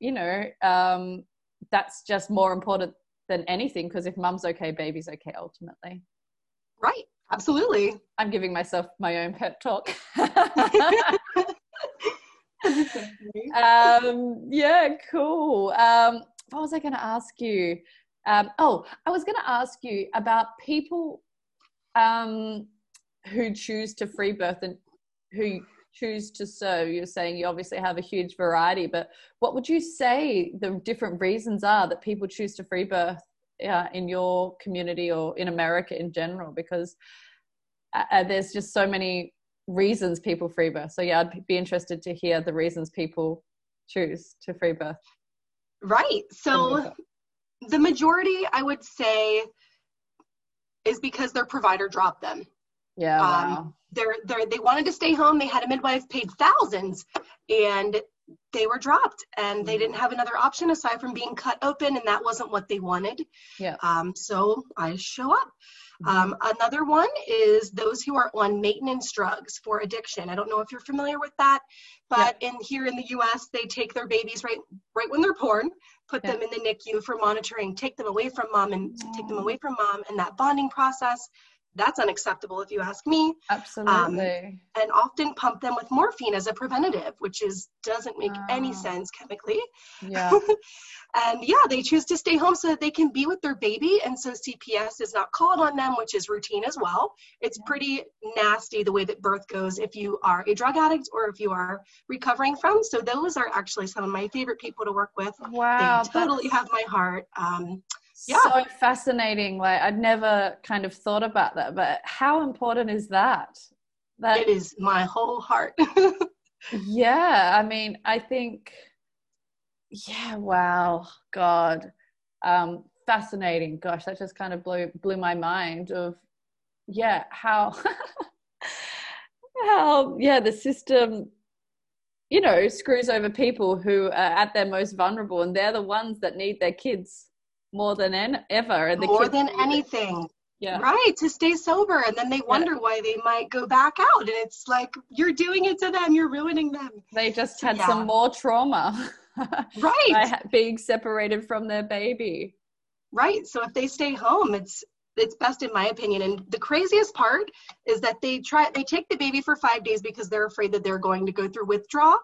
you know um, that's just more important than anything because if mum's okay baby's okay ultimately. Right. Absolutely. I'm giving myself my own pep talk. Um, yeah cool. Um, what was i going to ask you? Um, oh i was going to ask you about people um, who choose to free birth and who choose to serve you're saying you obviously have a huge variety but what would you say the different reasons are that people choose to free birth uh, in your community or in america in general? Because uh, uh, there's just so many reasons people free birth. So yeah i'd be interested to hear the reasons people choose to free birth. Right. So the majority i would say is because their provider dropped them yeah. Um, wow. they're, they're, they wanted to stay home. They had a midwife paid thousands and they were dropped and they didn't have another option aside from being cut open and that wasn't what they wanted. Yeah. Um, so I show up. Mm-hmm. Um, another one is those who are on maintenance drugs for addiction. I don't know if you're familiar with that, but yeah. in here in the U.S., they take their babies right right when they're born, put yeah. them in the NICU for monitoring, take them away from mom and mm. take them away from mom, and that bonding process that's unacceptable if you ask me. Absolutely. Um, and often pump them with morphine as a preventative which is doesn't make any sense chemically. Yeah. And yeah they choose to stay home so that they can be with their baby and so cps is not called on them which is routine as well. It's yeah. pretty nasty the way that birth goes if you are a drug addict or if you are recovering from. So those are actually some of my favorite people to work with. Wow they totally have my heart. Um, yeah. so fascinating. Like I'd never kind of thought about that, but how important is that? That it is my whole heart. yeah, I mean, I think, yeah, wow, God, um, fascinating. Gosh, that just kind of blew blew my mind. Of yeah, how how yeah the system you know screws over people who are at their most vulnerable and they're the ones that need their kids more than en- ever. And the more than anything. Yeah. Right, to stay sober. And then they wonder yeah. why they might go back out. And it's like, you're doing it to them, you're ruining them. They just had yeah. some more trauma. right. being separated from their baby. Right. So if they stay home, it's it's best in my opinion and the craziest part is that they try they take the baby for five days because they're afraid that they're going to go through withdrawal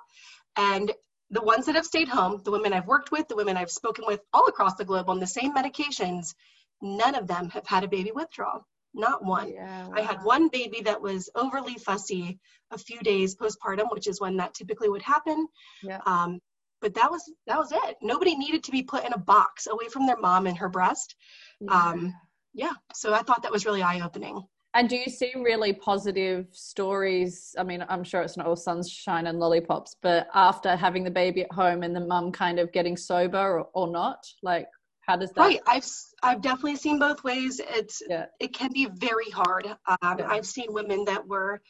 and the ones that have stayed home, the women I've worked with, the women I've spoken with all across the globe on the same medications, none of them have had a baby withdrawal. Not one. Yeah, wow. I had one baby that was overly fussy a few days postpartum, which is when that typically would happen. Yeah. Um, but that was that was it. Nobody needed to be put in a box away from their mom and her breast. Yeah. Um, yeah. So I thought that was really eye opening. And do you see really positive stories? I mean, I'm sure it's not all sunshine and lollipops, but after having the baby at home and the mum kind of getting sober or, or not, like how does that? Right, I've I've definitely seen both ways. It's yeah. it can be very hard. Um, yeah. I've seen women that were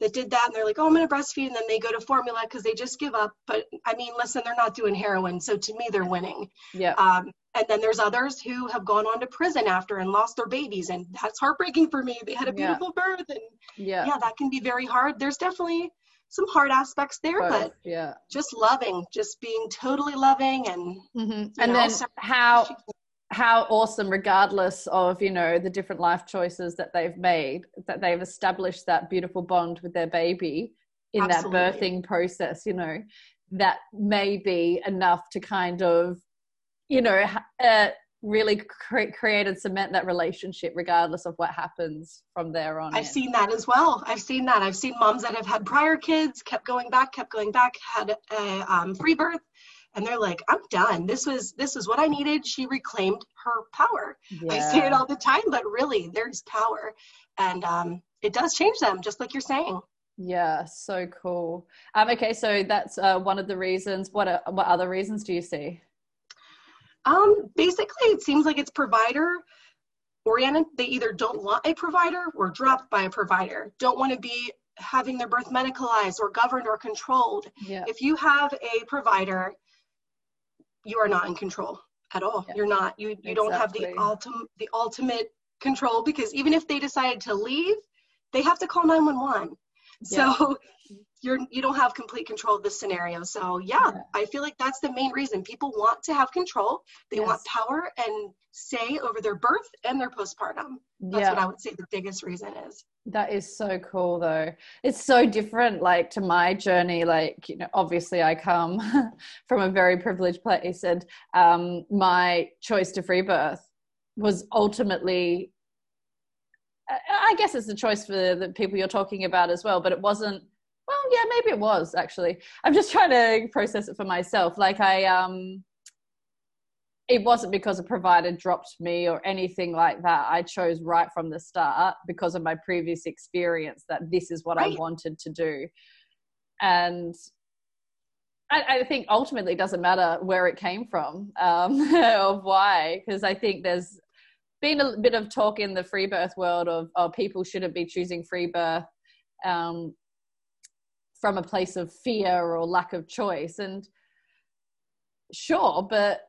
that did that and they're like, oh, I'm going to breastfeed. And then they go to formula because they just give up. But I mean, listen, they're not doing heroin. So to me, they're winning. Yeah. Um, and then there's others who have gone on to prison after and lost their babies. And that's heartbreaking for me. They had a beautiful yeah. birth. And yeah. yeah, that can be very hard. There's definitely some hard aspects there, Both, but yeah, just loving, just being totally loving and, mm-hmm. and know, then how, how awesome regardless of you know the different life choices that they've made that they've established that beautiful bond with their baby in Absolutely. that birthing process you know that may be enough to kind of you know, uh, really cre- create and cement that relationship regardless of what happens from there on. I've in. seen that as well. I've seen that. I've seen moms that have had prior kids, kept going back, kept going back, had a um, free birth, and they're like, "I'm done. This was this is what I needed." She reclaimed her power. Yeah. I say it all the time, but really, there's power, and um, it does change them, just like you're saying. Yeah, so cool. Um, okay, so that's uh, one of the reasons. What are, what other reasons do you see? Um, basically, it seems like it's provider oriented. They either don't want a provider or dropped by a provider, don't want to be having their birth medicalized or governed or controlled. Yeah. If you have a provider, you are not in control at all. Yeah. You're not. You you exactly. don't have the ultimate the ultimate control because even if they decided to leave, they have to call 911. Yeah. So you're you don't have complete control of the scenario. So yeah, yeah, i feel like that's the main reason. People want to have control. They yes. want power and say over their birth and their postpartum. That's yeah. what i would say the biggest reason is. That is so cool though. It's so different like to my journey. Like you know obviously i come from a very privileged place and um, my choice to free birth was ultimately I guess it's a choice for the people you're talking about as well, but it wasn't well yeah maybe it was actually. I'm just trying to process it for myself. Like i um it wasn't because a provider dropped me or anything like that. I chose right from the start because of my previous experience that this is what right. i wanted to do. And I, I, think ultimately it doesn't matter where it came from um, of why because i think there's been a bit of talk in the free birth world of oh, people shouldn't be choosing free birth um, from a place of fear or lack of choice and sure but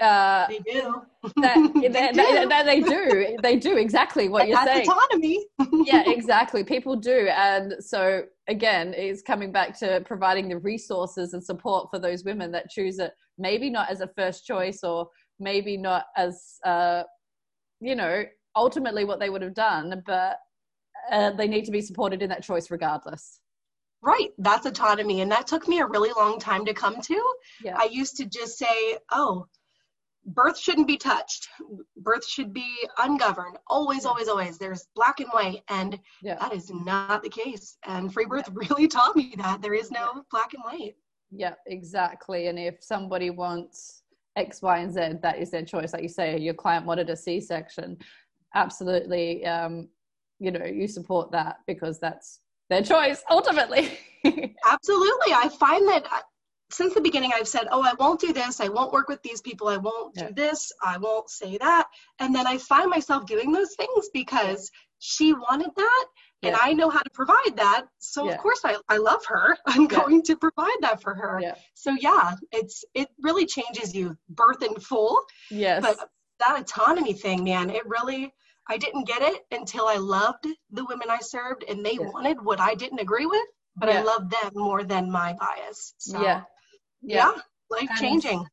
uh, they do. That, they, do. They, they, do. They do exactly what you're saying. Autonomy. yeah, exactly. People do, and so again, it's coming back to providing the resources and support for those women that choose it. Maybe not as a first choice, or maybe not as uh, you know, ultimately what they would have done, but uh, they need to be supported in that choice regardless. Right, that's autonomy. And that took me a really long time to come to. Yeah. I used to just say, oh, birth shouldn't be touched. Birth should be ungoverned. Always, always, always. There's black and white. And yeah. that is not the case. And free birth yeah. really taught me that there is no black and white. Yeah, exactly. And if somebody wants X, Y, and Z, that is their choice. Like you say, your client wanted a C section. Absolutely. Um, you know, you support that because that's their choice ultimately. Absolutely. I find that uh, since the beginning I've said, "Oh, I won't do this. I won't work with these people. I won't yeah. do this. I won't say that." And then I find myself doing those things because she wanted that and I know how to provide that. So yeah. of course I, I love her. I'm going to provide that for her. So yeah, it's it really changes you birth in full. Yes. But that autonomy thing, man, it really I didn't get it until I loved the women I served and they yeah. wanted what I didn't agree with, but yeah. I loved them more than my bias. So, yeah. Yeah. yeah life changing.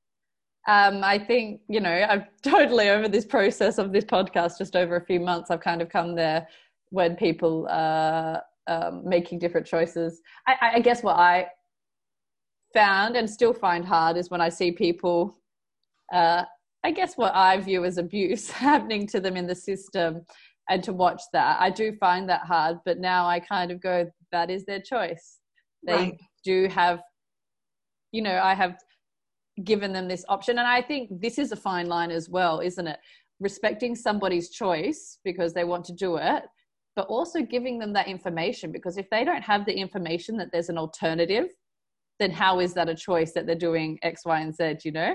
Um, I think, you know, I've totally over this process of this podcast, just over a few months, I've kind of come there when people are um, making different choices. I, I guess what I found and still find hard is when I see people uh, I guess what I view as abuse happening to them in the system and to watch that. I do find that hard, but now I kind of go, that is their choice. They right. do have, you know, I have given them this option. And I think this is a fine line as well, isn't it? Respecting somebody's choice because they want to do it, but also giving them that information because if they don't have the information that there's an alternative, then how is that a choice that they're doing X, Y, and Z, you know?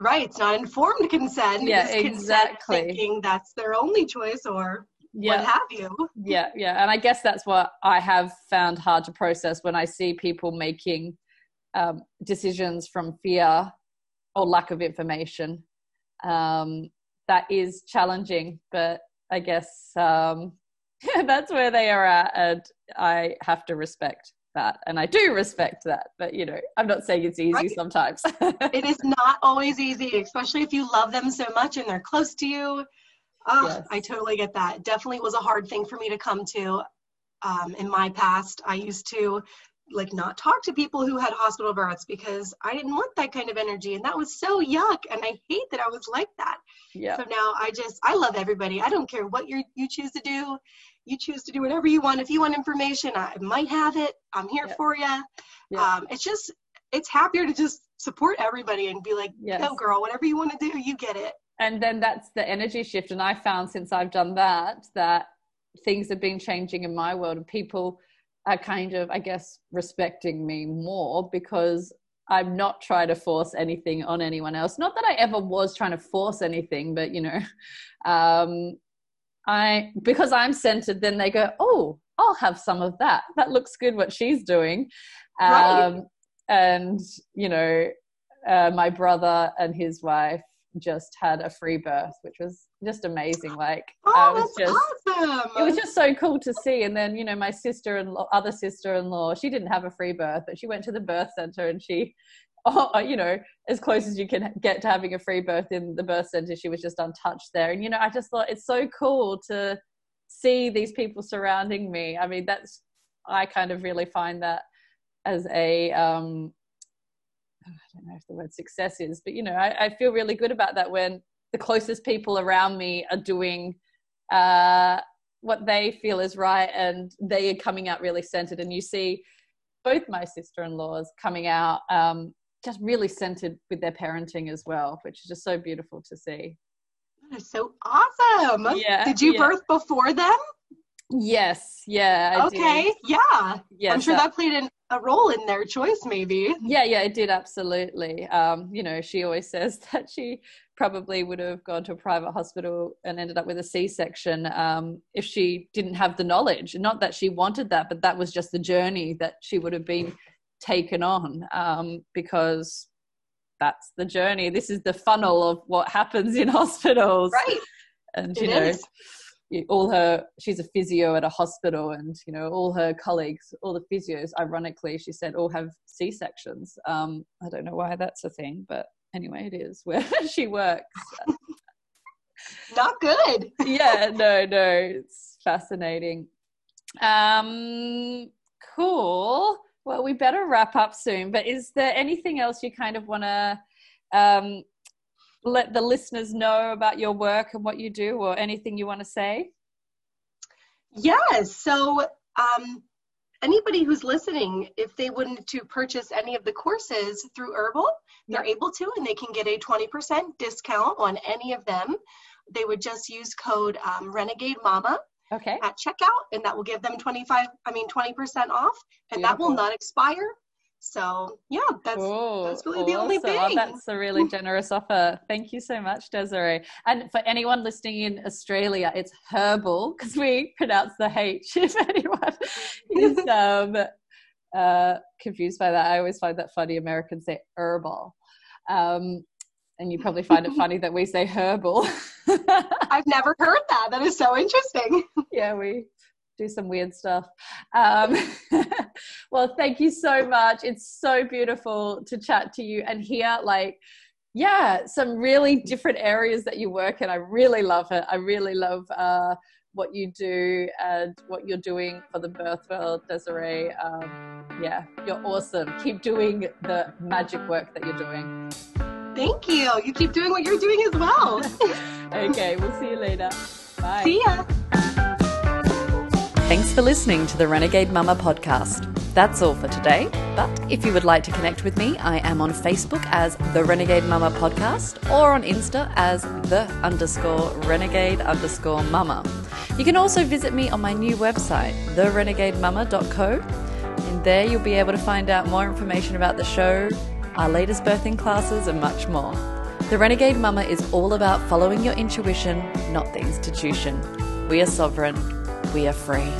Right, it's not informed consent. Yeah, exactly. thinking that's their only choice or yeah. what have you. Yeah, yeah. And I guess that's what I have found hard to process when I see people making um, decisions from fear or lack of information. Um, that is challenging, but I guess um, that's where they are at, and I have to respect that and i do respect that but you know i'm not saying it's easy right. sometimes it is not always easy especially if you love them so much and they're close to you oh, yes. i totally get that definitely was a hard thing for me to come to um, in my past i used to like not talk to people who had hospital births because I didn't want that kind of energy and that was so yuck and I hate that I was like that. Yeah. So now I just I love everybody. I don't care what you you choose to do. You choose to do whatever you want. If you want information, I might have it. I'm here yep. for you. Yep. Um, it's just it's happier to just support everybody and be like, yes. "Go girl, whatever you want to do, you get it." And then that's the energy shift and I found since I've done that that things have been changing in my world and people are kind of, I guess, respecting me more because I'm not trying to force anything on anyone else. Not that I ever was trying to force anything, but you know, um, I because I'm centered, then they go, oh, I'll have some of that. That looks good. What she's doing, um, right. and you know, uh, my brother and his wife just had a free birth, which was just amazing. Like oh, I was just awesome. it was just so cool to see. And then, you know, my sister and other sister in law, she didn't have a free birth, but she went to the birth center and she oh, you know, as close as you can get to having a free birth in the birth center, she was just untouched there. And you know, I just thought it's so cool to see these people surrounding me. I mean, that's I kind of really find that as a um I don't know if the word success is, but you know, I, I feel really good about that when the closest people around me are doing uh, what they feel is right and they are coming out really centered. And you see both my sister in laws coming out um, just really centered with their parenting as well, which is just so beautiful to see. That is so awesome. Yeah. Did you yeah. birth before them? Yes. Yeah. I okay. Did. Yeah. Yes, I'm sure that, that played an a role in their choice maybe. Yeah yeah it did absolutely. Um you know she always says that she probably would have gone to a private hospital and ended up with a c-section um if she didn't have the knowledge. Not that she wanted that but that was just the journey that she would have been taken on um because that's the journey. This is the funnel of what happens in hospitals. Right. And you know is all her she's a physio at a hospital and you know all her colleagues all the physios ironically she said all have c-sections. Um i don't know why that's a thing but anyway it is where she works. Not good. Yeah no no it's fascinating. Um cool. Well we better wrap up soon but is there anything else you kind of want to um let the listeners know about your work and what you do or anything you want to say? Yes. So, um, anybody who's listening, if they wanted to purchase any of the courses through Herbal, they're able to, and they can get a 20% discount on any of them. They would just use code um, Renegade Mama okay. at checkout, and that will give them 25, I mean 20% off, and Beautiful. that will not expire. So yeah, that's oh, that's really awesome. the only thing. Oh, that's a really generous offer. Thank you so much, Desirae. And for anyone listening in Australia, it's herbal because we pronounce the H. If anyone is um, uh, confused by that, I always find that funny. Americans say herbal. Um, and you probably find it funny that we say herbal. I've never heard that. That is so interesting. Yeah, we do some weird stuff. Um, well, thank you so much. It's so beautiful to chat to you and hear like, yeah, some really different areas that you work in. I really love it. I really love uh, what you do and what you're doing for the birth world, Desirae. Um, yeah, you're awesome. Keep doing the magic work that you're doing. Thank you. You keep doing what you're doing as well. okay, we'll see you later. Bye. See ya. Thanks for listening to the Renegade Mama podcast. That's all for today. But if you would like to connect with me, I am on Facebook as the Renegade Mama Podcast or on Insta as the underscore renegade underscore mama. You can also visit me on my new website, therenegademama.co. And there you'll be able to find out more information about the show, our latest birthing classes, and much more. The Renegade Mama is all about following your intuition, not the institution. We are sovereign we are free.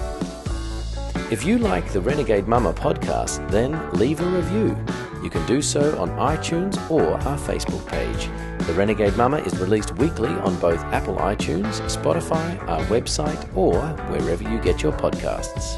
If you like the Renegade Mama podcast, then leave a review. You can do so on iTunes or our Facebook page. The Renegade Mama is released weekly on both Apple iTunes, Spotify, our website, or wherever you get your podcasts.